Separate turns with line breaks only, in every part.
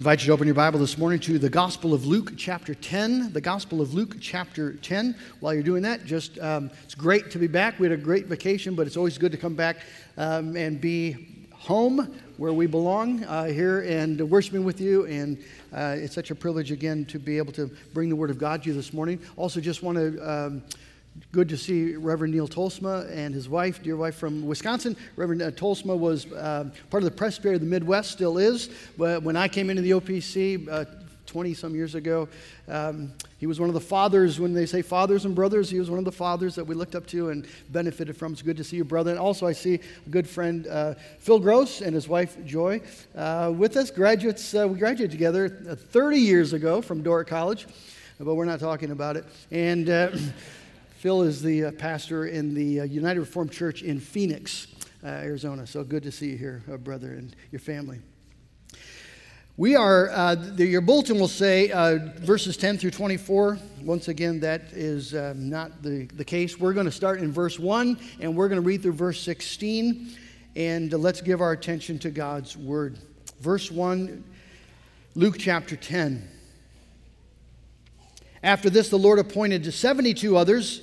invite you to open your Bible this morning to the Gospel of Luke, chapter 10. The Gospel of Luke, chapter 10. While you're doing that, just um, it's great to be back. We had a great vacation, but it's always good to come back um, and be home where we belong uh, here and worshiping with you. And uh, it's such a privilege again to be able to bring the Word of God to you this morning. Also, just want to. Um, good to see Reverend Neil Tolsma and his wife, dear wife from Wisconsin. Reverend uh, Tolsma was uh, part of the Presbytery of the Midwest, still is. But when I came into the OPC 20 uh, some years ago, um, he was one of the fathers, when they say fathers and brothers, he was one of the fathers that we looked up to and benefited from. It's good to see you, brother. And also, I see a good friend, uh, Phil Gross, and his wife, Joy, uh, with us. Graduates, uh, we graduated together 30 years ago from Dordt College, but we're not talking about it. And Phil is the uh, pastor in the uh, United Reformed Church in Phoenix, uh, Arizona. So good to see you here, uh, brother, and your family. We are, uh, the, your bulletin will say uh, verses 10 through 24. Once again, that is not the, the case. We're going to start in verse 1 and we're going to read through verse 16. And let's give our attention to God's word. Verse 1, Luke chapter 10. After this, the Lord appointed to 72 others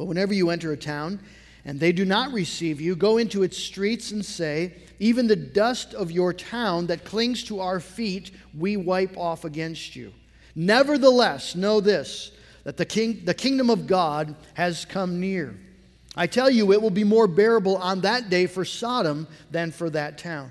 But whenever you enter a town and they do not receive you, go into its streets and say, Even the dust of your town that clings to our feet, we wipe off against you. Nevertheless, know this that the, king, the kingdom of God has come near. I tell you, it will be more bearable on that day for Sodom than for that town.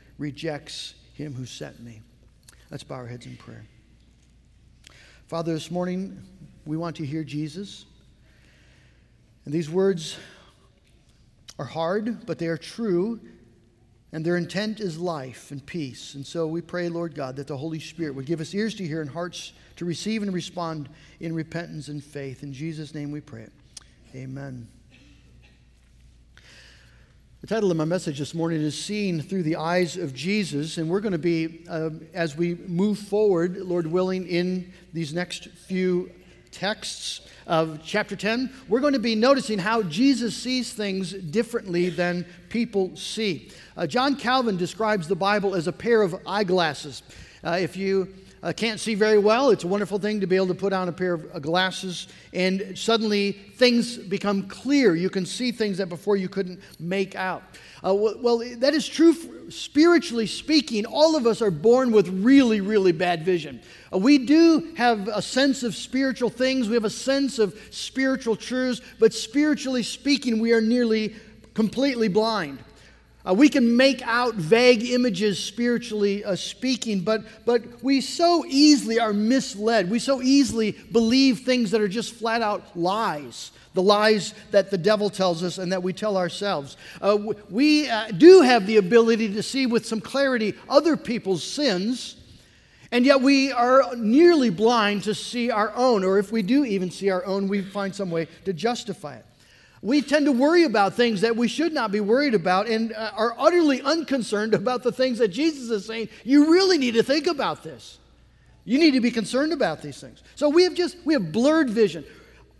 rejects him who sent me. Let's bow our heads in prayer. Father, this morning we want to hear Jesus. And these words are hard, but they are true, and their intent is life and peace. And so we pray, Lord God, that the Holy Spirit would give us ears to hear and hearts to receive and respond in repentance and faith. In Jesus' name we pray. Amen. The title of my message this morning is Seeing Through the Eyes of Jesus, and we're going to be, uh, as we move forward, Lord willing, in these next few texts of chapter 10, we're going to be noticing how Jesus sees things differently than people see. Uh, John Calvin describes the Bible as a pair of eyeglasses. Uh, if you uh, can't see very well, it's a wonderful thing to be able to put on a pair of uh, glasses and suddenly things become clear. You can see things that before you couldn't make out. Uh, well, that is true spiritually speaking. All of us are born with really, really bad vision. Uh, we do have a sense of spiritual things, we have a sense of spiritual truths, but spiritually speaking, we are nearly completely blind. Uh, we can make out vague images spiritually uh, speaking, but, but we so easily are misled. We so easily believe things that are just flat out lies, the lies that the devil tells us and that we tell ourselves. Uh, we uh, do have the ability to see with some clarity other people's sins, and yet we are nearly blind to see our own, or if we do even see our own, we find some way to justify it. We tend to worry about things that we should not be worried about and uh, are utterly unconcerned about the things that Jesus is saying. You really need to think about this. You need to be concerned about these things. So we have just, we have blurred vision,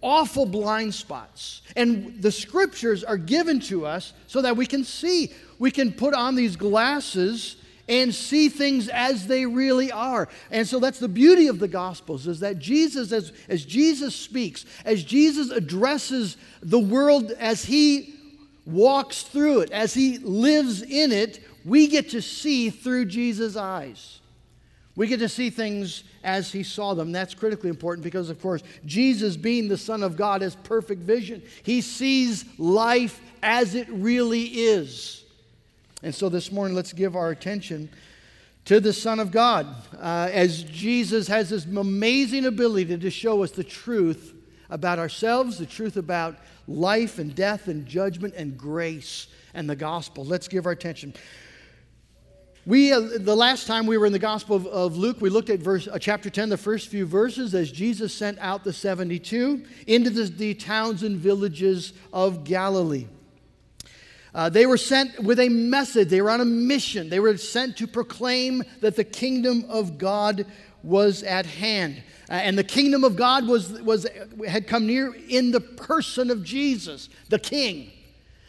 awful blind spots. And the scriptures are given to us so that we can see. We can put on these glasses and see things as they really are. And so that's the beauty of the Gospels is that Jesus, as, as Jesus speaks, as Jesus addresses the world as he walks through it, as he lives in it, we get to see through Jesus' eyes. We get to see things as he saw them. That's critically important because, of course, Jesus, being the Son of God, has perfect vision. He sees life as it really is. And so this morning, let's give our attention to the Son of God uh, as Jesus has this amazing ability to show us the truth about ourselves, the truth about life and death and judgment and grace and the gospel. Let's give our attention. We, uh, the last time we were in the Gospel of, of Luke, we looked at verse, uh, chapter 10, the first few verses, as Jesus sent out the 72 into the, the towns and villages of Galilee. Uh, they were sent with a message, they were on a mission. They were sent to proclaim that the kingdom of God was at hand. Uh, and the kingdom of God was, was, had come near in the person of Jesus, the king.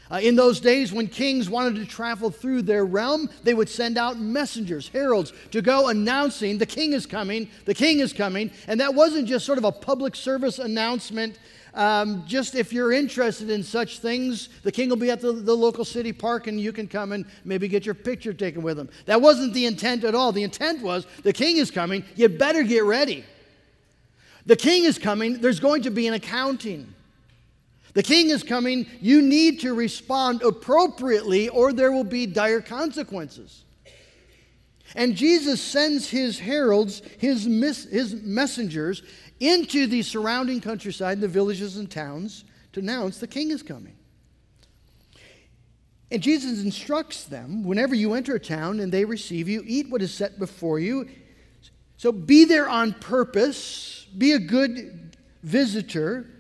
Uh, in those days, when kings wanted to travel through their realm, they would send out messengers, heralds, to go announcing the king is coming, the king is coming. And that wasn't just sort of a public service announcement. Um, just if you're interested in such things, the king will be at the, the local city park and you can come and maybe get your picture taken with him. That wasn't the intent at all. The intent was the king is coming, you better get ready. The king is coming, there's going to be an accounting. The king is coming. You need to respond appropriately, or there will be dire consequences. And Jesus sends his heralds, his, mis- his messengers, into the surrounding countryside, the villages and towns, to announce the king is coming. And Jesus instructs them whenever you enter a town and they receive you, eat what is set before you. So be there on purpose, be a good visitor,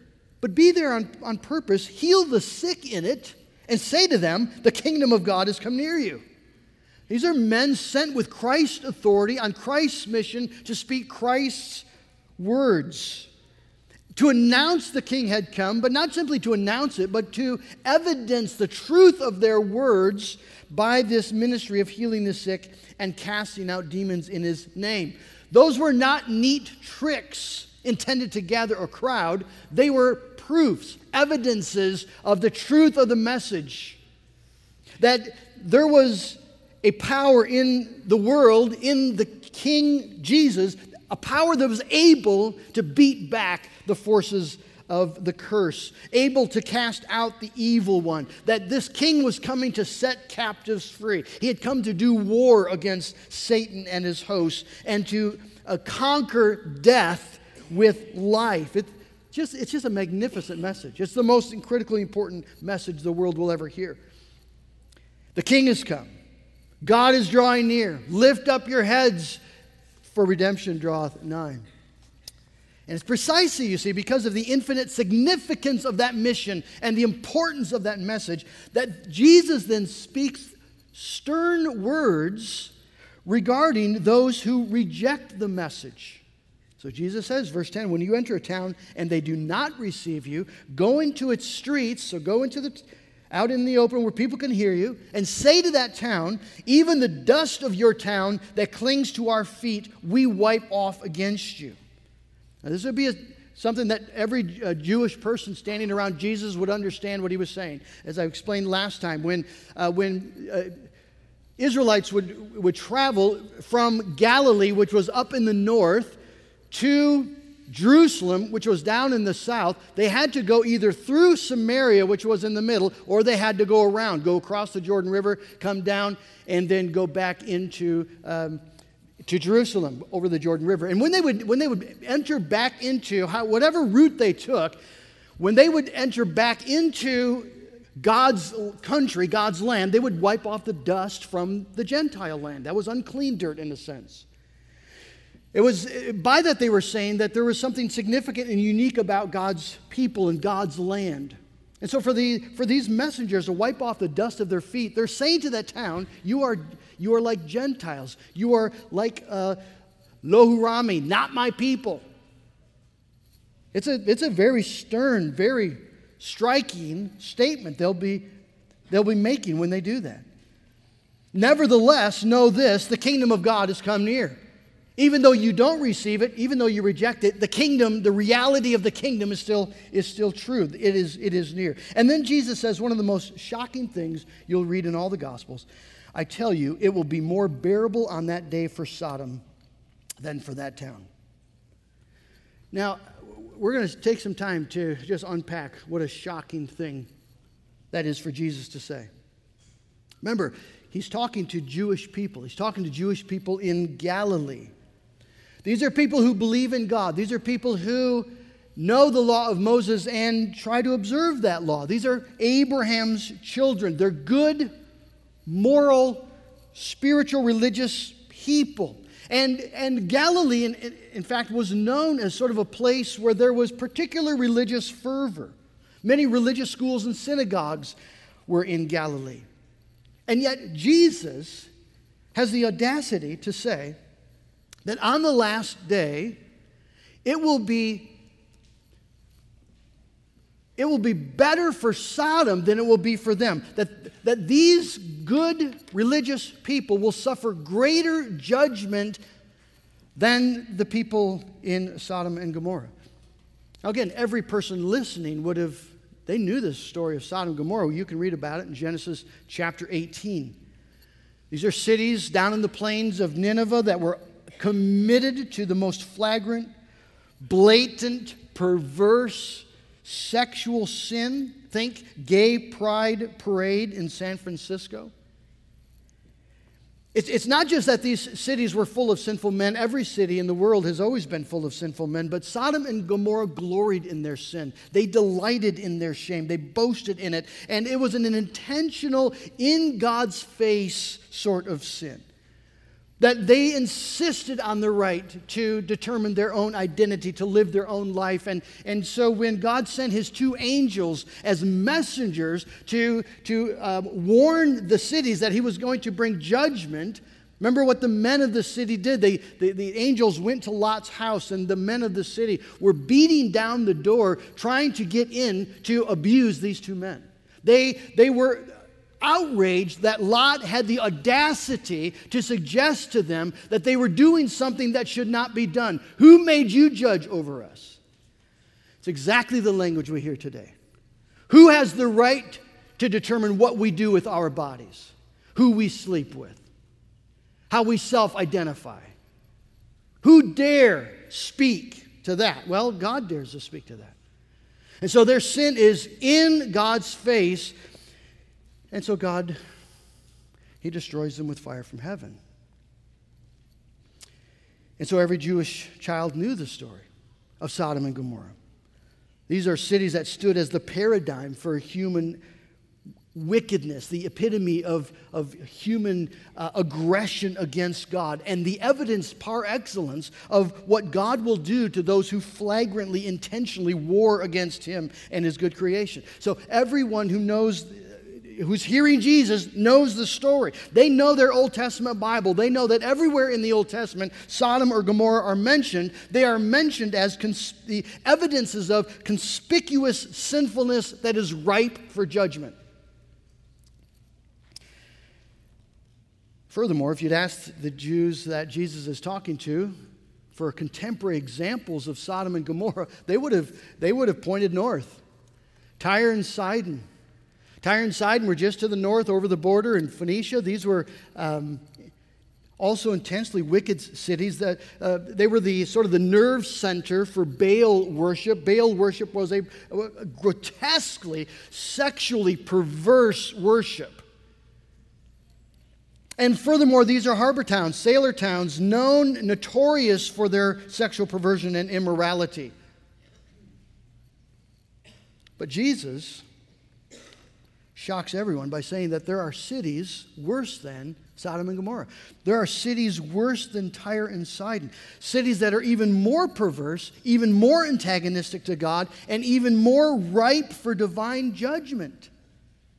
but be there on, on purpose, heal the sick in it, and say to them, The kingdom of God has come near you. These are men sent with Christ's authority on Christ's mission to speak Christ's words. To announce the king had come, but not simply to announce it, but to evidence the truth of their words by this ministry of healing the sick and casting out demons in his name. Those were not neat tricks intended to gather a crowd, they were proofs, evidences of the truth of the message. That there was a power in the world, in the King Jesus, a power that was able to beat back the forces of the curse, able to cast out the evil one, that this king was coming to set captives free. He had come to do war against Satan and his hosts and to uh, conquer death with life. It, just, it's just a magnificent message. It's the most critically important message the world will ever hear. The king has come. God is drawing near. Lift up your heads, for redemption draweth nigh. And it's precisely, you see, because of the infinite significance of that mission and the importance of that message that Jesus then speaks stern words regarding those who reject the message. So Jesus says, verse 10, when you enter a town and they do not receive you, go into its streets, so go into the out in the open where people can hear you, and say to that town, even the dust of your town that clings to our feet, we wipe off against you. Now, this would be a, something that every uh, Jewish person standing around Jesus would understand what he was saying. As I explained last time, when, uh, when uh, Israelites would, would travel from Galilee, which was up in the north, to Jerusalem, which was down in the south, they had to go either through Samaria, which was in the middle, or they had to go around, go across the Jordan River, come down, and then go back into um, to Jerusalem over the Jordan River. And when they would when they would enter back into how, whatever route they took, when they would enter back into God's country, God's land, they would wipe off the dust from the Gentile land. That was unclean dirt in a sense. It was by that they were saying that there was something significant and unique about God's people and God's land. And so, for, the, for these messengers to wipe off the dust of their feet, they're saying to that town, You are, you are like Gentiles. You are like uh, Lohurami, not my people. It's a, it's a very stern, very striking statement they'll be, they'll be making when they do that. Nevertheless, know this the kingdom of God has come near. Even though you don't receive it, even though you reject it, the kingdom, the reality of the kingdom is still, is still true. It is, it is near. And then Jesus says one of the most shocking things you'll read in all the Gospels. I tell you, it will be more bearable on that day for Sodom than for that town. Now, we're going to take some time to just unpack what a shocking thing that is for Jesus to say. Remember, he's talking to Jewish people, he's talking to Jewish people in Galilee. These are people who believe in God. These are people who know the law of Moses and try to observe that law. These are Abraham's children. They're good, moral, spiritual, religious people. And, and Galilee, in, in fact, was known as sort of a place where there was particular religious fervor. Many religious schools and synagogues were in Galilee. And yet, Jesus has the audacity to say, that on the last day, it will be it will be better for Sodom than it will be for them. That, that these good religious people will suffer greater judgment than the people in Sodom and Gomorrah. Now, again, every person listening would have, they knew this story of Sodom and Gomorrah. You can read about it in Genesis chapter 18. These are cities down in the plains of Nineveh that were committed to the most flagrant, blatant, perverse sexual sin. Think gay pride parade in San Francisco. It's, not just that these cities were full of sinful men. Every city in the world has always been full of sinful men. But Sodom and Gomorrah gloried in their sin. They delighted in their shame. They boasted in it. And it was an intentional, in God's face sort of sin that they insisted on the right to determine their own identity, to live their own life. And, and so when God sent his two angels as messengers to, to uh, warn the cities that he was going to bring judgment, Remember what the men of the city did. They, the, the angels went to Lot's house, and the men of the city were beating down the door, trying to get in to abuse these two men. They, they were outraged that Lot had the audacity to suggest to them that they were doing something that should not be done. Who made you judge over us? It's exactly the language we hear today. Who has the right to determine what we do with our bodies, who we sleep with, how we self identify? Who dare speak to that? Well, God dares to speak to that. And so their sin is in God's face and so God, He destroys them with fire from heaven. And so every Jewish child knew the story of Sodom and Gomorrah. These are cities that stood as the paradigm for human wickedness, the epitome of, of human uh, aggression against God, and the evidence par excellence of what God will do to those who flagrantly, intentionally war against Him and His good creation. So, everyone who knows who's hearing Jesus knows the story. They know their Old Testament Bible. They know that everywhere in the Old Testament, Sodom or Gomorrah are mentioned. They are mentioned as cons- the evidences of conspicuous sinfulness that is ripe for judgment. Furthermore, if you'd asked the Jews that Jesus is talking to for contemporary examples of Sodom and Gomorrah, they would have, they would have pointed north. Tyre and Sidon, Tyre and Sidon were just to the north over the border in Phoenicia. These were um, also intensely wicked cities that uh, they were the sort of the nerve center for Baal worship. Baal worship was a, a grotesquely sexually perverse worship. And furthermore, these are harbor towns, sailor towns, known, notorious for their sexual perversion and immorality. But Jesus shocks everyone by saying that there are cities worse than Sodom and Gomorrah. There are cities worse than Tyre and Sidon, cities that are even more perverse, even more antagonistic to God, and even more ripe for divine judgment.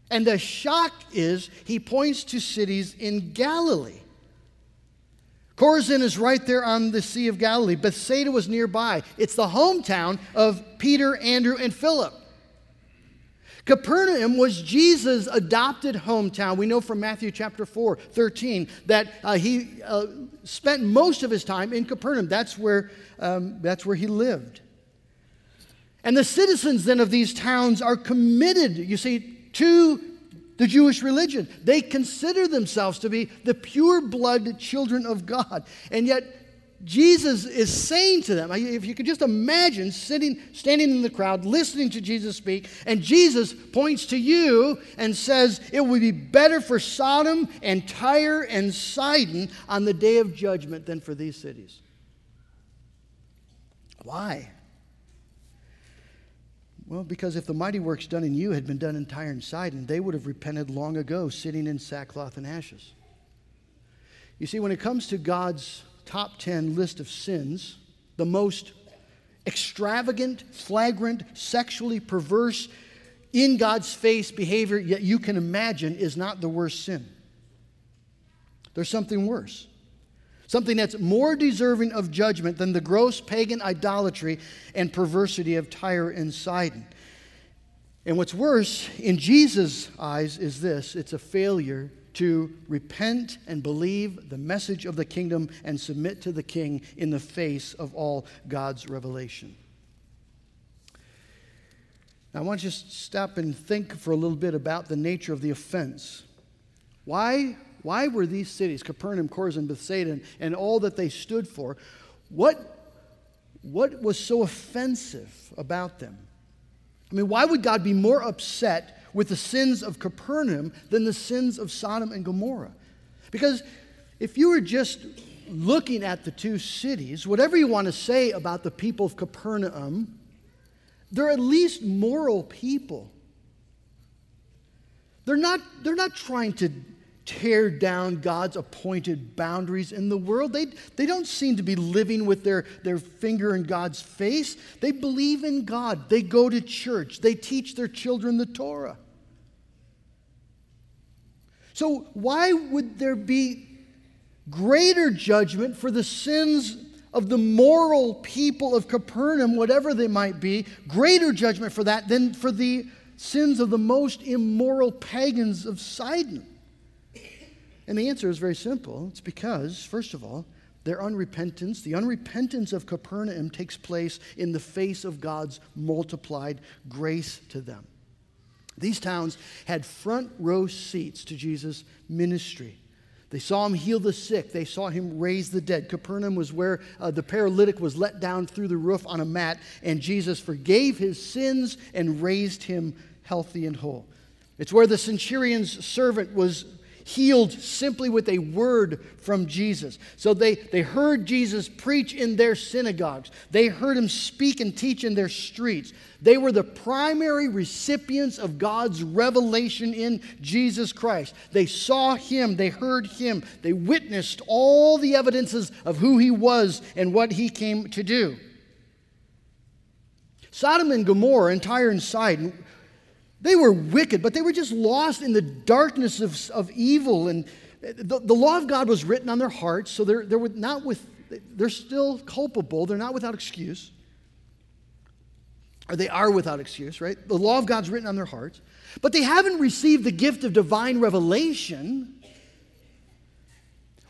And the shock is he points to cities in Galilee, Chorazin is right there on the Sea of Galilee. Bethsaida was nearby. It's the hometown of Peter, Andrew, and Philip. Capernaum was Jesus' adopted hometown. We know from Matthew chapter 4, 13, that uh, he uh, spent most of his time in Capernaum. That's where, um, that's where he lived. And the citizens then of these towns are committed, you see, to the Jewish religion. They consider themselves to be the pure blood children of God. And yet, Jesus is saying to them, if you could just imagine sitting, standing in the crowd, listening to Jesus speak, and Jesus points to you and says, It would be better for Sodom and Tyre and Sidon on the day of judgment than for these cities. Why? Well, because if the mighty works done in you had been done in Tyre and Sidon, they would have repented long ago, sitting in sackcloth and ashes. You see, when it comes to God's top 10 list of sins, the most extravagant, flagrant, sexually perverse, in God's face behavior yet you can imagine is not the worst sin. There's something worse. Something that's more deserving of judgment than the gross pagan idolatry and perversity of Tyre and Sidon. And what's worse, in Jesus' eyes, is this it's a failure to repent and believe the message of the kingdom and submit to the king in the face of all God's revelation. Now, I want you to stop and think for a little bit about the nature of the offense. Why, why were these cities, Capernaum, Chorazin, Bethsaida, and all that they stood for, what, what was so offensive about them? I mean, why would God be more upset with the sins of Capernaum than the sins of Sodom and Gomorrah. Because if you were just looking at the two cities, whatever you want to say about the people of Capernaum, they're at least moral people. They're not, they're not trying to tear down God's appointed boundaries in the world. They, they don't seem to be living with their, their finger in God's face. They believe in God. They go to church. They teach their children the Torah. So, why would there be greater judgment for the sins of the moral people of Capernaum, whatever they might be, greater judgment for that than for the sins of the most immoral pagans of Sidon? And the answer is very simple. It's because, first of all, their unrepentance, the unrepentance of Capernaum takes place in the face of God's multiplied grace to them. These towns had front row seats to Jesus' ministry. They saw him heal the sick. They saw him raise the dead. Capernaum was where uh, the paralytic was let down through the roof on a mat, and Jesus forgave his sins and raised him healthy and whole. It's where the centurion's servant was healed simply with a word from Jesus. So they, they heard Jesus preach in their synagogues, they heard him speak and teach in their streets. They were the primary recipients of God's revelation in Jesus Christ. They saw him, they heard him, they witnessed all the evidences of who he was and what he came to do. Sodom and Gomorrah and Tyre and Sidon they were wicked, but they were just lost in the darkness of, of evil. And the, the law of God was written on their hearts, so they're, they're not with, they're still culpable. They're not without excuse. Or they are without excuse, right? The law of God's written on their hearts. But they haven't received the gift of divine revelation.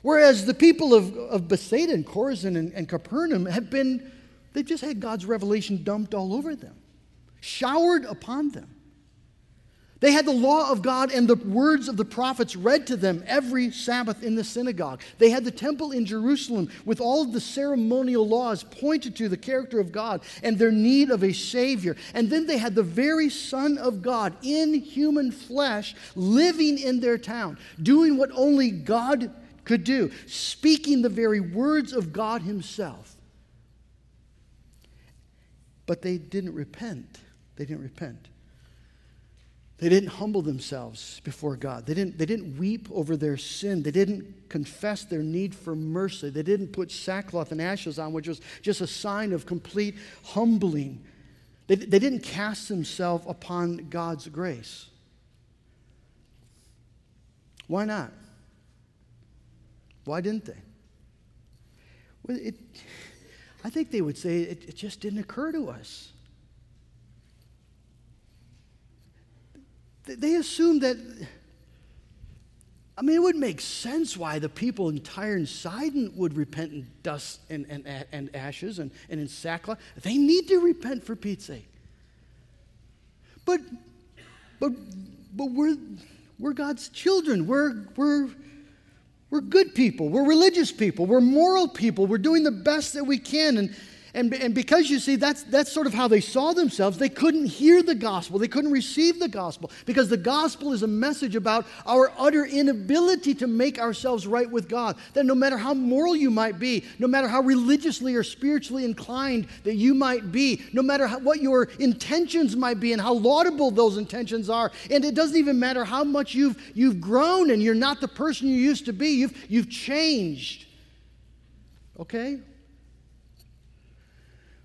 Whereas the people of, of Bethsaida and Chorazin and, and Capernaum have been, they've just had God's revelation dumped all over them, showered upon them. They had the law of God and the words of the prophets read to them every Sabbath in the synagogue. They had the temple in Jerusalem with all of the ceremonial laws pointed to the character of God and their need of a Savior. And then they had the very Son of God in human flesh living in their town, doing what only God could do, speaking the very words of God Himself. But they didn't repent. They didn't repent. They didn't humble themselves before God. They didn't, they didn't weep over their sin. They didn't confess their need for mercy. They didn't put sackcloth and ashes on, which was just a sign of complete humbling. They, they didn't cast themselves upon God's grace. Why not? Why didn't they? Well, it, I think they would say it, it just didn't occur to us. They assumed that, I mean, it would make sense why the people in Tyre and Sidon would repent in dust and, and, and ashes and, and in sackcloth. They need to repent for Pete's sake. But, but, but we're, we're God's children. We're, we're, we're good people. We're religious people. We're moral people. We're doing the best that we can. And, and, and because you see, that's, that's sort of how they saw themselves. They couldn't hear the gospel, they couldn't receive the gospel because the gospel is a message about our utter inability to make ourselves right with God. That no matter how moral you might be, no matter how religiously or spiritually inclined that you might be, no matter how, what your intentions might be and how laudable those intentions are, and it doesn't even matter how much you've, you've grown and you're not the person you used to be, you've, you've changed. Okay?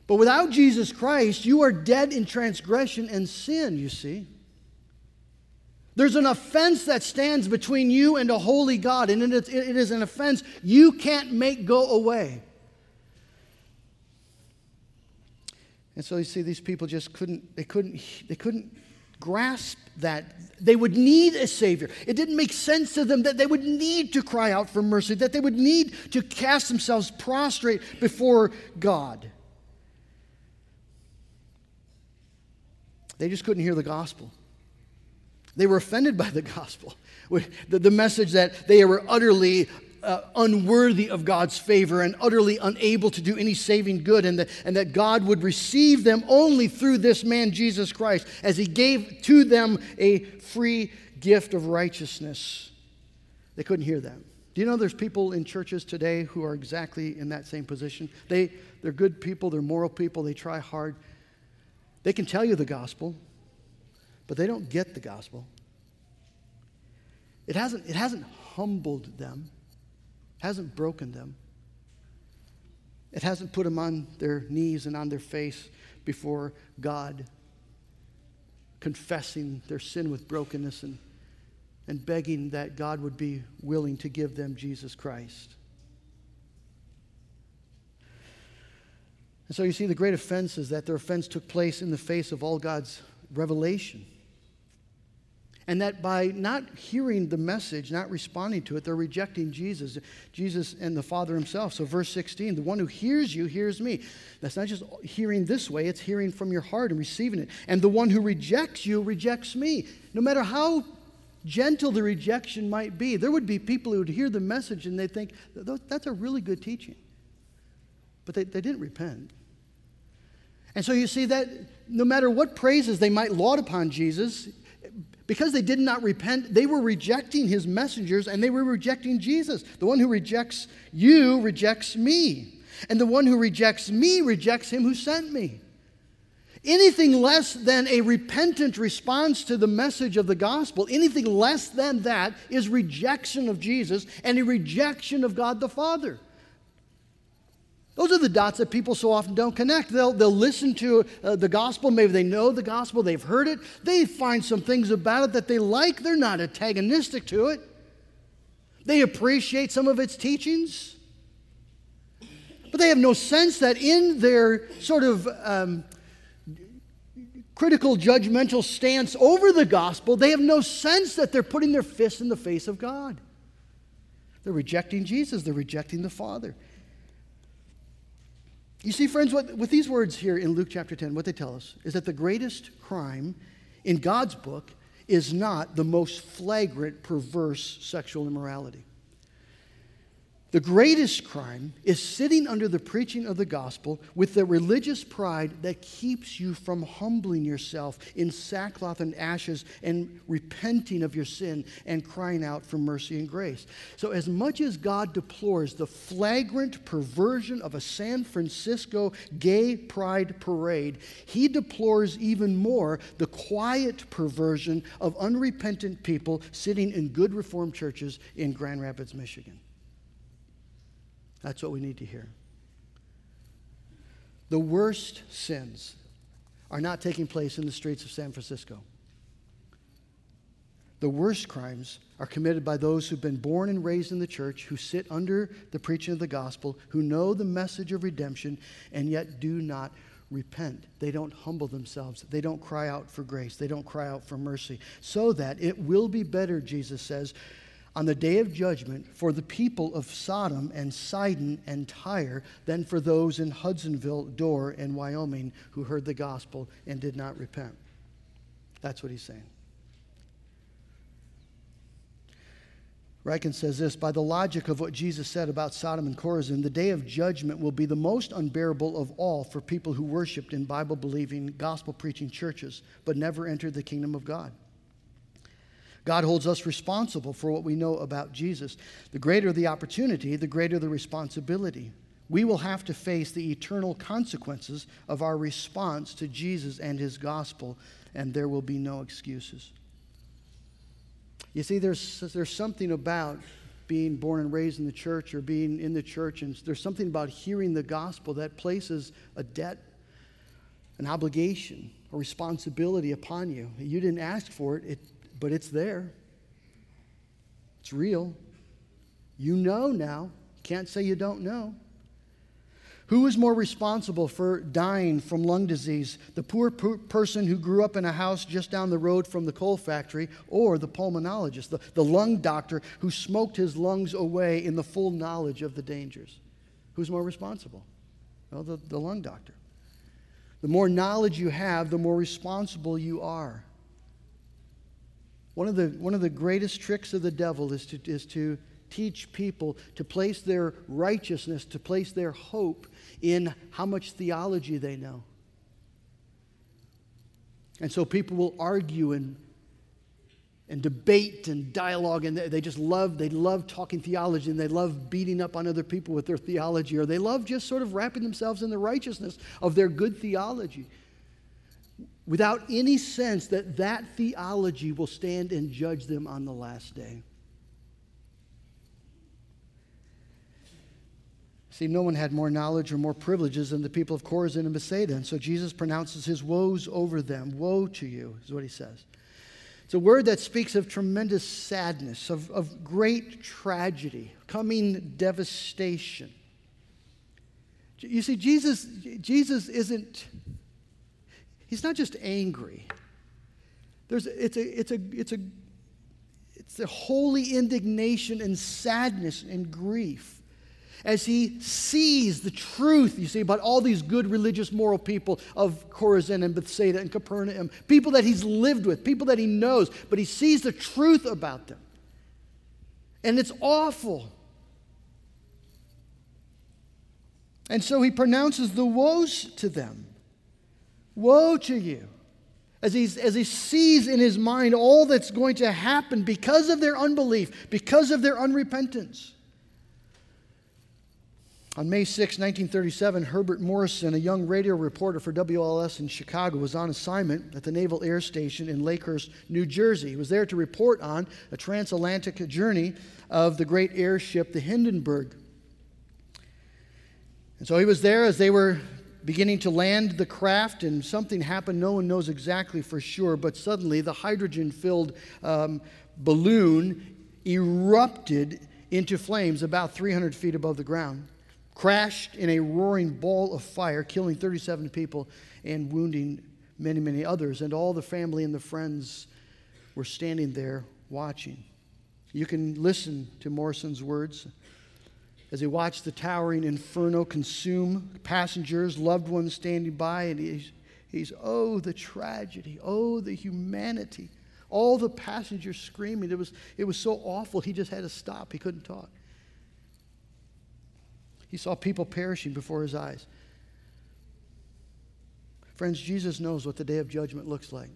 But without Jesus Christ, you are dead in transgression and sin, you see. There's an offense that stands between you and a holy God, and it is an offense you can't make go away. And so you see, these people just couldn't, they couldn't, they couldn't grasp that they would need a Savior. It didn't make sense to them that they would need to cry out for mercy, that they would need to cast themselves prostrate before God. They just couldn't hear the gospel. They were offended by the gospel, the, the message that they were utterly uh, unworthy of God's favor and utterly unable to do any saving good, and that, and that God would receive them only through this man, Jesus Christ, as he gave to them a free gift of righteousness. They couldn't hear that. Do you know there's people in churches today who are exactly in that same position? They, they're good people, they're moral people, they try hard, they can tell you the gospel, but they don't get the gospel. It hasn't, it hasn't humbled them, hasn't broken them. It hasn't put them on their knees and on their face before God, confessing their sin with brokenness and, and begging that God would be willing to give them Jesus Christ. And so you see, the great offense is that their offense took place in the face of all God's revelation. And that by not hearing the message, not responding to it, they're rejecting Jesus, Jesus and the Father Himself. So, verse 16, the one who hears you hears me. That's not just hearing this way, it's hearing from your heart and receiving it. And the one who rejects you rejects me. No matter how gentle the rejection might be, there would be people who would hear the message and they think, that's a really good teaching. But they, they didn't repent. And so you see that no matter what praises they might laud upon Jesus, because they did not repent, they were rejecting his messengers and they were rejecting Jesus. The one who rejects you rejects me. And the one who rejects me rejects him who sent me. Anything less than a repentant response to the message of the gospel, anything less than that is rejection of Jesus and a rejection of God the Father. Those are the dots that people so often don't connect. They'll, they'll listen to uh, the gospel. Maybe they know the gospel, they've heard it. They find some things about it that they like. They're not antagonistic to it, they appreciate some of its teachings. But they have no sense that in their sort of um, critical, judgmental stance over the gospel, they have no sense that they're putting their fist in the face of God. They're rejecting Jesus, they're rejecting the Father. You see, friends, what, with these words here in Luke chapter 10, what they tell us is that the greatest crime in God's book is not the most flagrant, perverse sexual immorality. The greatest crime is sitting under the preaching of the gospel with the religious pride that keeps you from humbling yourself in sackcloth and ashes and repenting of your sin and crying out for mercy and grace. So, as much as God deplores the flagrant perversion of a San Francisco gay pride parade, he deplores even more the quiet perversion of unrepentant people sitting in good Reformed churches in Grand Rapids, Michigan. That's what we need to hear. The worst sins are not taking place in the streets of San Francisco. The worst crimes are committed by those who've been born and raised in the church, who sit under the preaching of the gospel, who know the message of redemption, and yet do not repent. They don't humble themselves. They don't cry out for grace. They don't cry out for mercy. So that it will be better, Jesus says, on the day of judgment for the people of Sodom and Sidon and Tyre than for those in Hudsonville, Dorr, and Wyoming who heard the gospel and did not repent. That's what he's saying. Ryken says this By the logic of what Jesus said about Sodom and Chorazin, the day of judgment will be the most unbearable of all for people who worshiped in Bible believing, gospel preaching churches, but never entered the kingdom of God. God holds us responsible for what we know about Jesus. The greater the opportunity, the greater the responsibility. We will have to face the eternal consequences of our response to Jesus and his gospel, and there will be no excuses. You see, there's, there's something about being born and raised in the church or being in the church, and there's something about hearing the gospel that places a debt, an obligation, a responsibility upon you. You didn't ask for it, it but it's there. It's real. You know now. Can't say you don't know. Who is more responsible for dying from lung disease? The poor person who grew up in a house just down the road from the coal factory, or the pulmonologist, the, the lung doctor who smoked his lungs away in the full knowledge of the dangers? Who's more responsible? Well, the, the lung doctor. The more knowledge you have, the more responsible you are. One of the, one of the greatest tricks of the devil is to, is to teach people to place their righteousness, to place their hope in how much theology they know. And so people will argue and, and debate and dialogue, and they just love, they love talking theology, and they love beating up on other people with their theology, or they love just sort of wrapping themselves in the righteousness of their good theology without any sense that that theology will stand and judge them on the last day. See, no one had more knowledge or more privileges than the people of Chorazin and Bethsaida. And so Jesus pronounces his woes over them. Woe to you, is what he says. It's a word that speaks of tremendous sadness, of, of great tragedy, coming devastation. You see, Jesus, Jesus isn't, he's not just angry. There's, it's, a, it's, a, it's, a, it's a holy indignation and sadness and grief as he sees the truth, you see, about all these good religious moral people of Chorazin and Bethsaida and Capernaum, people that he's lived with, people that he knows, but he sees the truth about them. And it's awful. And so he pronounces the woes to them. Woe to you. As, he's, as he sees in his mind all that's going to happen because of their unbelief, because of their unrepentance. On May 6, 1937, Herbert Morrison, a young radio reporter for WLS in Chicago, was on assignment at the Naval Air Station in Lakehurst, New Jersey. He was there to report on a transatlantic journey of the great airship, the Hindenburg. And so he was there as they were beginning to land the craft, and something happened. No one knows exactly for sure, but suddenly the hydrogen filled um, balloon erupted into flames about 300 feet above the ground crashed in a roaring ball of fire, killing 37 people and wounding many, many others. And all the family and the friends were standing there watching. You can listen to Morrison's words as he watched the towering inferno consume passengers, loved ones standing by, and he's, he's oh, the tragedy, oh, the humanity. All the passengers screaming. It was, it was so awful, he just had to stop. He couldn't talk. He saw people perishing before his eyes. Friends, Jesus knows what the day of judgment looks like.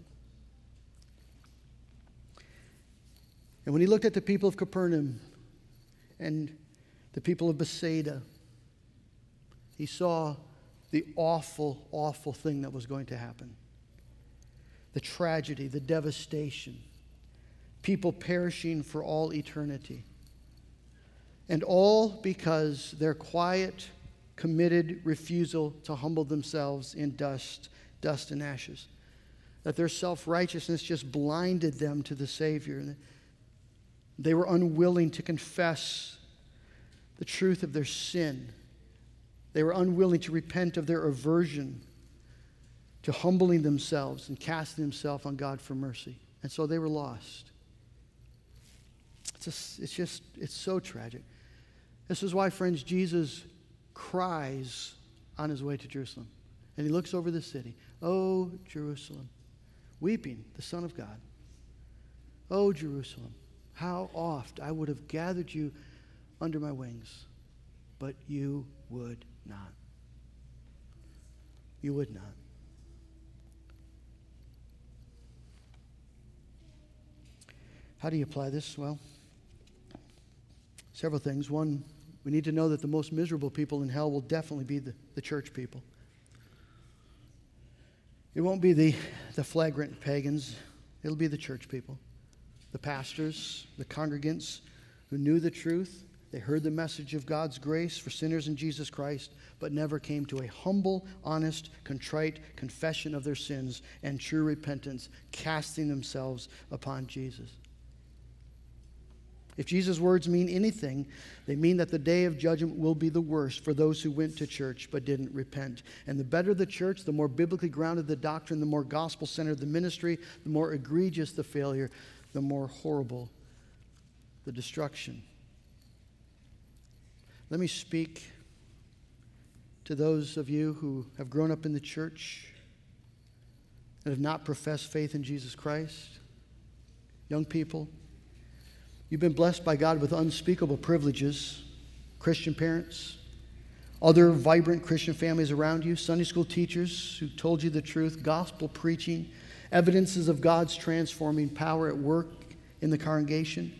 And when he looked at the people of Capernaum and the people of Bethsaida, he saw the awful, awful thing that was going to happen the tragedy, the devastation, people perishing for all eternity. And all because their quiet, committed refusal to humble themselves in dust, dust and ashes. That their self righteousness just blinded them to the Savior. They were unwilling to confess the truth of their sin. They were unwilling to repent of their aversion to humbling themselves and casting themselves on God for mercy. And so they were lost. It's just, it's just, it's so tragic. This is why, friends, Jesus cries on his way to Jerusalem. And he looks over the city. Oh, Jerusalem, weeping, the Son of God. Oh, Jerusalem, how oft I would have gathered you under my wings, but you would not. You would not. How do you apply this? Well, several things. One, we need to know that the most miserable people in hell will definitely be the, the church people. It won't be the, the flagrant pagans, it'll be the church people, the pastors, the congregants who knew the truth. They heard the message of God's grace for sinners in Jesus Christ, but never came to a humble, honest, contrite confession of their sins and true repentance, casting themselves upon Jesus. If Jesus' words mean anything, they mean that the day of judgment will be the worst for those who went to church but didn't repent. And the better the church, the more biblically grounded the doctrine, the more gospel centered the ministry, the more egregious the failure, the more horrible the destruction. Let me speak to those of you who have grown up in the church and have not professed faith in Jesus Christ. Young people, You've been blessed by God with unspeakable privileges. Christian parents, other vibrant Christian families around you, Sunday school teachers who told you the truth, gospel preaching, evidences of God's transforming power at work in the congregation.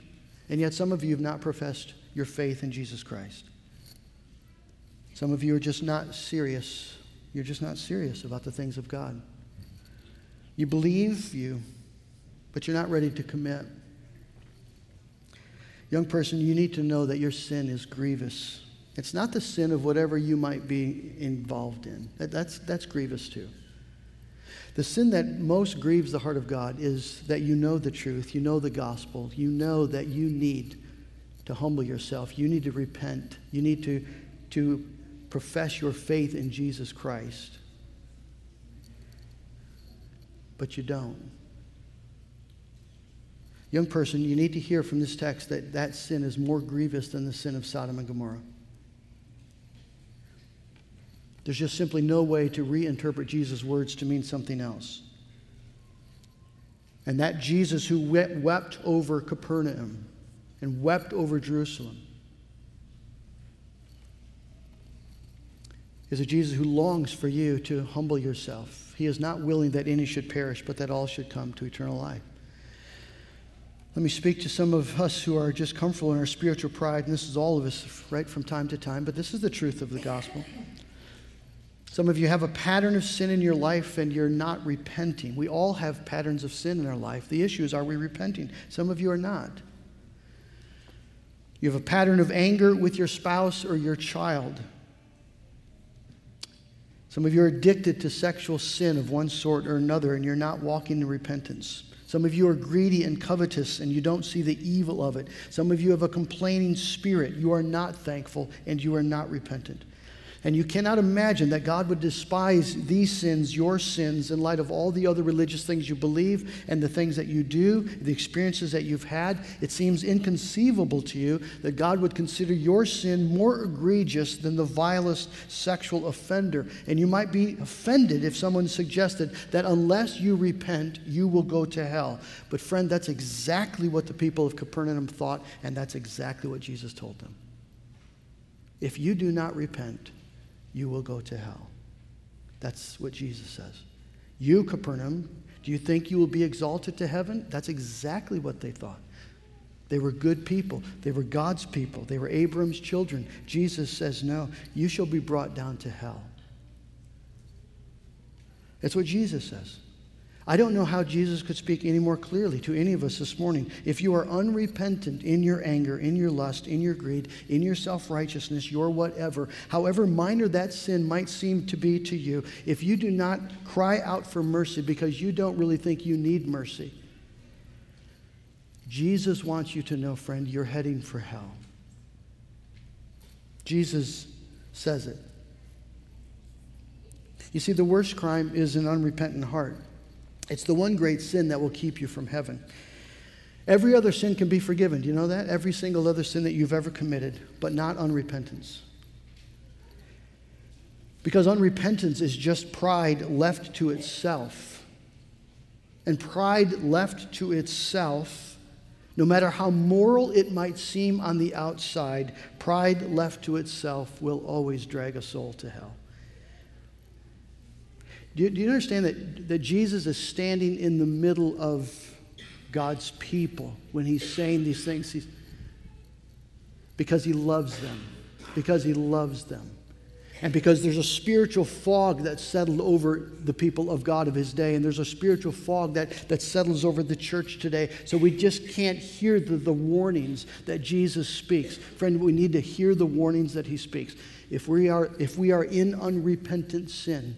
And yet, some of you have not professed your faith in Jesus Christ. Some of you are just not serious. You're just not serious about the things of God. You believe you, but you're not ready to commit. Young person, you need to know that your sin is grievous. It's not the sin of whatever you might be involved in. That's, that's grievous too. The sin that most grieves the heart of God is that you know the truth, you know the gospel, you know that you need to humble yourself, you need to repent, you need to, to profess your faith in Jesus Christ. But you don't. Young person, you need to hear from this text that that sin is more grievous than the sin of Sodom and Gomorrah. There's just simply no way to reinterpret Jesus' words to mean something else. And that Jesus who wept over Capernaum and wept over Jerusalem is a Jesus who longs for you to humble yourself. He is not willing that any should perish, but that all should come to eternal life. Let me speak to some of us who are just comfortable in our spiritual pride, and this is all of us, right, from time to time, but this is the truth of the gospel. Some of you have a pattern of sin in your life and you're not repenting. We all have patterns of sin in our life. The issue is, are we repenting? Some of you are not. You have a pattern of anger with your spouse or your child. Some of you are addicted to sexual sin of one sort or another, and you're not walking in repentance. Some of you are greedy and covetous and you don't see the evil of it. Some of you have a complaining spirit. You are not thankful and you are not repentant. And you cannot imagine that God would despise these sins, your sins, in light of all the other religious things you believe and the things that you do, the experiences that you've had. It seems inconceivable to you that God would consider your sin more egregious than the vilest sexual offender. And you might be offended if someone suggested that unless you repent, you will go to hell. But, friend, that's exactly what the people of Capernaum thought, and that's exactly what Jesus told them. If you do not repent, you will go to hell. That's what Jesus says. You, Capernaum, do you think you will be exalted to heaven? That's exactly what they thought. They were good people. They were God's people. They were Abram's children. Jesus says, No, you shall be brought down to hell. That's what Jesus says. I don't know how Jesus could speak any more clearly to any of us this morning. If you are unrepentant in your anger, in your lust, in your greed, in your self righteousness, your whatever, however minor that sin might seem to be to you, if you do not cry out for mercy because you don't really think you need mercy, Jesus wants you to know, friend, you're heading for hell. Jesus says it. You see, the worst crime is an unrepentant heart. It's the one great sin that will keep you from heaven. Every other sin can be forgiven. Do you know that? Every single other sin that you've ever committed, but not unrepentance. Because unrepentance is just pride left to itself. And pride left to itself, no matter how moral it might seem on the outside, pride left to itself will always drag a soul to hell. Do you, do you understand that, that Jesus is standing in the middle of God's people when he's saying these things? He's, because he loves them. Because he loves them. And because there's a spiritual fog that settled over the people of God of his day, and there's a spiritual fog that, that settles over the church today. So we just can't hear the, the warnings that Jesus speaks. Friend, we need to hear the warnings that he speaks. If we are, if we are in unrepentant sin,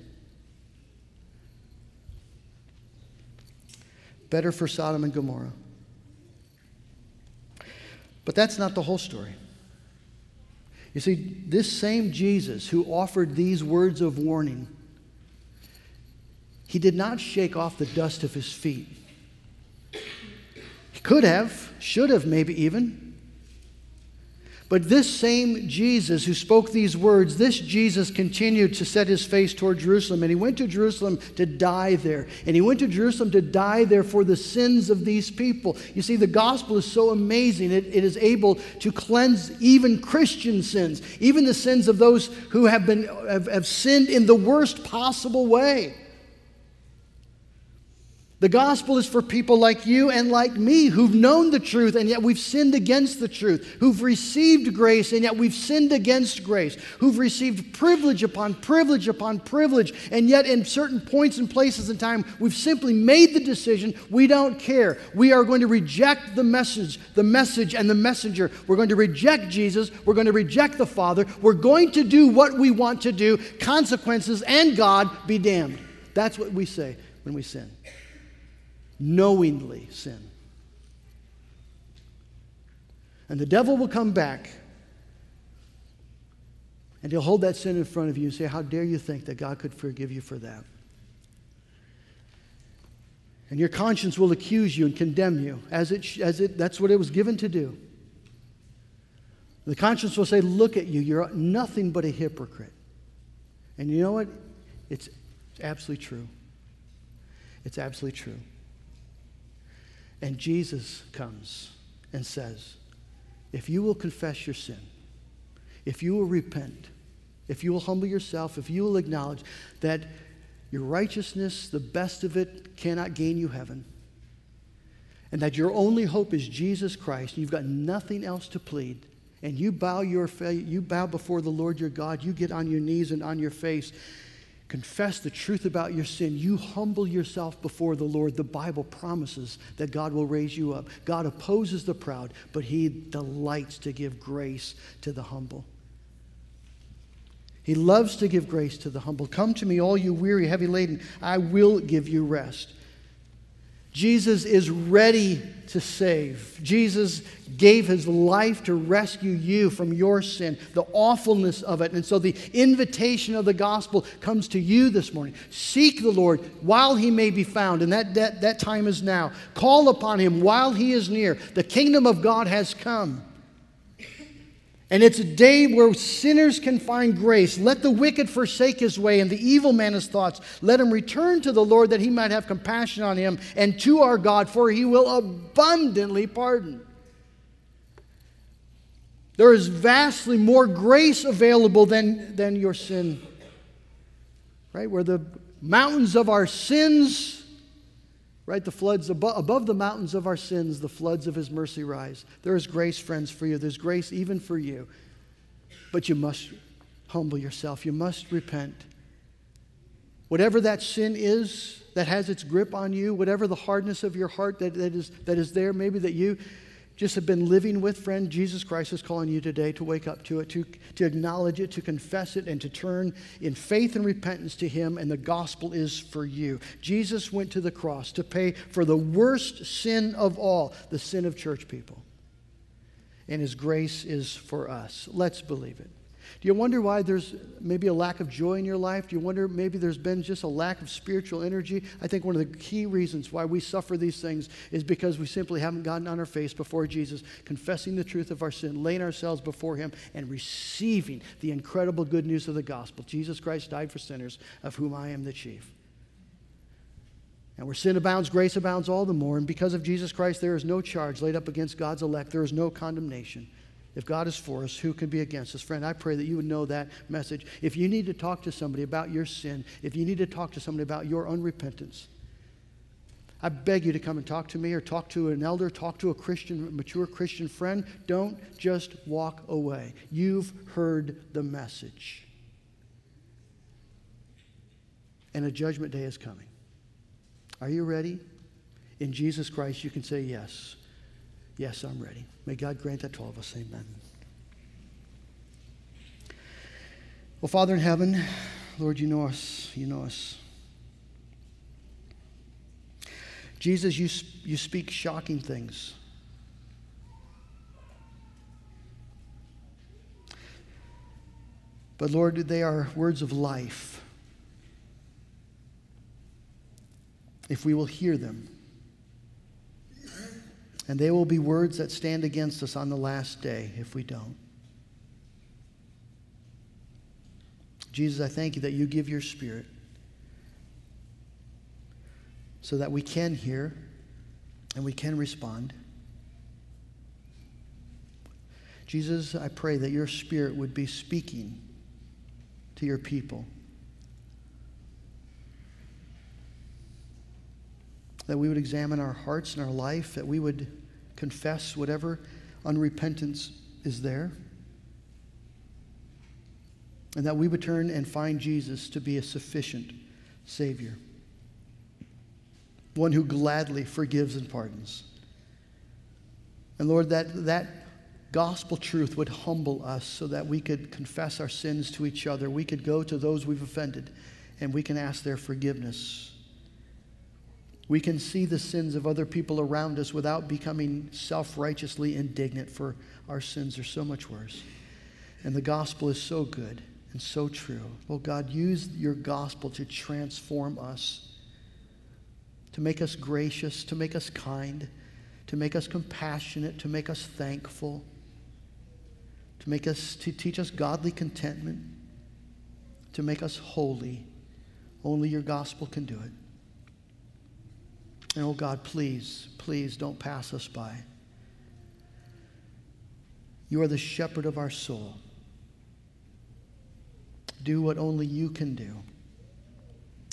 Better for Sodom and Gomorrah. But that's not the whole story. You see, this same Jesus who offered these words of warning, he did not shake off the dust of his feet. He could have, should have, maybe even. But this same Jesus who spoke these words, this Jesus continued to set his face toward Jerusalem. And he went to Jerusalem to die there. And he went to Jerusalem to die there for the sins of these people. You see, the gospel is so amazing. It, it is able to cleanse even Christian sins, even the sins of those who have, been, have, have sinned in the worst possible way. The gospel is for people like you and like me who've known the truth and yet we've sinned against the truth, who've received grace and yet we've sinned against grace, who've received privilege upon privilege upon privilege, and yet in certain points and places in time, we've simply made the decision we don't care. We are going to reject the message, the message and the messenger. We're going to reject Jesus. We're going to reject the Father. We're going to do what we want to do, consequences and God be damned. That's what we say when we sin knowingly sin. And the devil will come back and he'll hold that sin in front of you and say, How dare you think that God could forgive you for that? And your conscience will accuse you and condemn you, as it, as it, that's what it was given to do. The conscience will say, Look at you, you're nothing but a hypocrite. And you know what? It's absolutely true. It's absolutely true. And Jesus comes and says, If you will confess your sin, if you will repent, if you will humble yourself, if you will acknowledge that your righteousness, the best of it, cannot gain you heaven, and that your only hope is Jesus Christ, and you've got nothing else to plead, and you bow, your, you bow before the Lord your God, you get on your knees and on your face, confess the truth about your sin, you humble yourself before the Lord, the Bible promises that God will raise you up. God opposes the proud, but He delights to give grace to the humble. He loves to give grace to the humble. Come to me, all you weary, heavy laden, I will give you rest. Jesus is ready to save. Jesus gave his life to rescue you from your sin, the awfulness of it. And so the invitation of the gospel comes to you this morning. Seek the Lord while he may be found, and that, that, that time is now. Call upon him while he is near. The kingdom of God has come. And it's a day where sinners can find grace. Let the wicked forsake his way and the evil man his thoughts. Let him return to the Lord that he might have compassion on him and to our God, for he will abundantly pardon. There is vastly more grace available than, than your sin. Right? Where the mountains of our sins Right? The floods above, above the mountains of our sins, the floods of his mercy rise. There is grace, friends, for you. There's grace even for you. But you must humble yourself. You must repent. Whatever that sin is that has its grip on you, whatever the hardness of your heart that, that, is, that is there, maybe that you just have been living with, friend, Jesus Christ is calling you today to wake up to it, to, to acknowledge it, to confess it, and to turn in faith and repentance to Him, and the gospel is for you. Jesus went to the cross to pay for the worst sin of all, the sin of church people. And His grace is for us. Let's believe it. Do you wonder why there's maybe a lack of joy in your life? Do you wonder maybe there's been just a lack of spiritual energy? I think one of the key reasons why we suffer these things is because we simply haven't gotten on our face before Jesus, confessing the truth of our sin, laying ourselves before Him, and receiving the incredible good news of the gospel. Jesus Christ died for sinners, of whom I am the chief. And where sin abounds, grace abounds all the more. And because of Jesus Christ, there is no charge laid up against God's elect, there is no condemnation. If God is for us, who can be against us? Friend, I pray that you would know that message. If you need to talk to somebody about your sin, if you need to talk to somebody about your unrepentance, I beg you to come and talk to me or talk to an elder, talk to a Christian, mature Christian friend. Don't just walk away. You've heard the message. And a judgment day is coming. Are you ready? In Jesus Christ, you can say yes. Yes, I'm ready. May God grant that to all of us. Amen. Well, Father in heaven, Lord, you know us. You know us. Jesus, you, you speak shocking things. But Lord, they are words of life. If we will hear them, and they will be words that stand against us on the last day if we don't. Jesus, I thank you that you give your spirit so that we can hear and we can respond. Jesus, I pray that your spirit would be speaking to your people. That we would examine our hearts and our life, that we would confess whatever unrepentance is there, and that we would turn and find Jesus to be a sufficient Savior, one who gladly forgives and pardons. And Lord, that, that gospel truth would humble us so that we could confess our sins to each other. We could go to those we've offended and we can ask their forgiveness. We can see the sins of other people around us without becoming self righteously indignant, for our sins are so much worse. And the gospel is so good and so true. Well, God, use your gospel to transform us, to make us gracious, to make us kind, to make us compassionate, to make us thankful, to make us to teach us godly contentment, to make us holy. Only your gospel can do it. And oh God, please, please don't pass us by. You are the shepherd of our soul. Do what only you can do.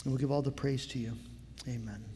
And we'll give all the praise to you. Amen.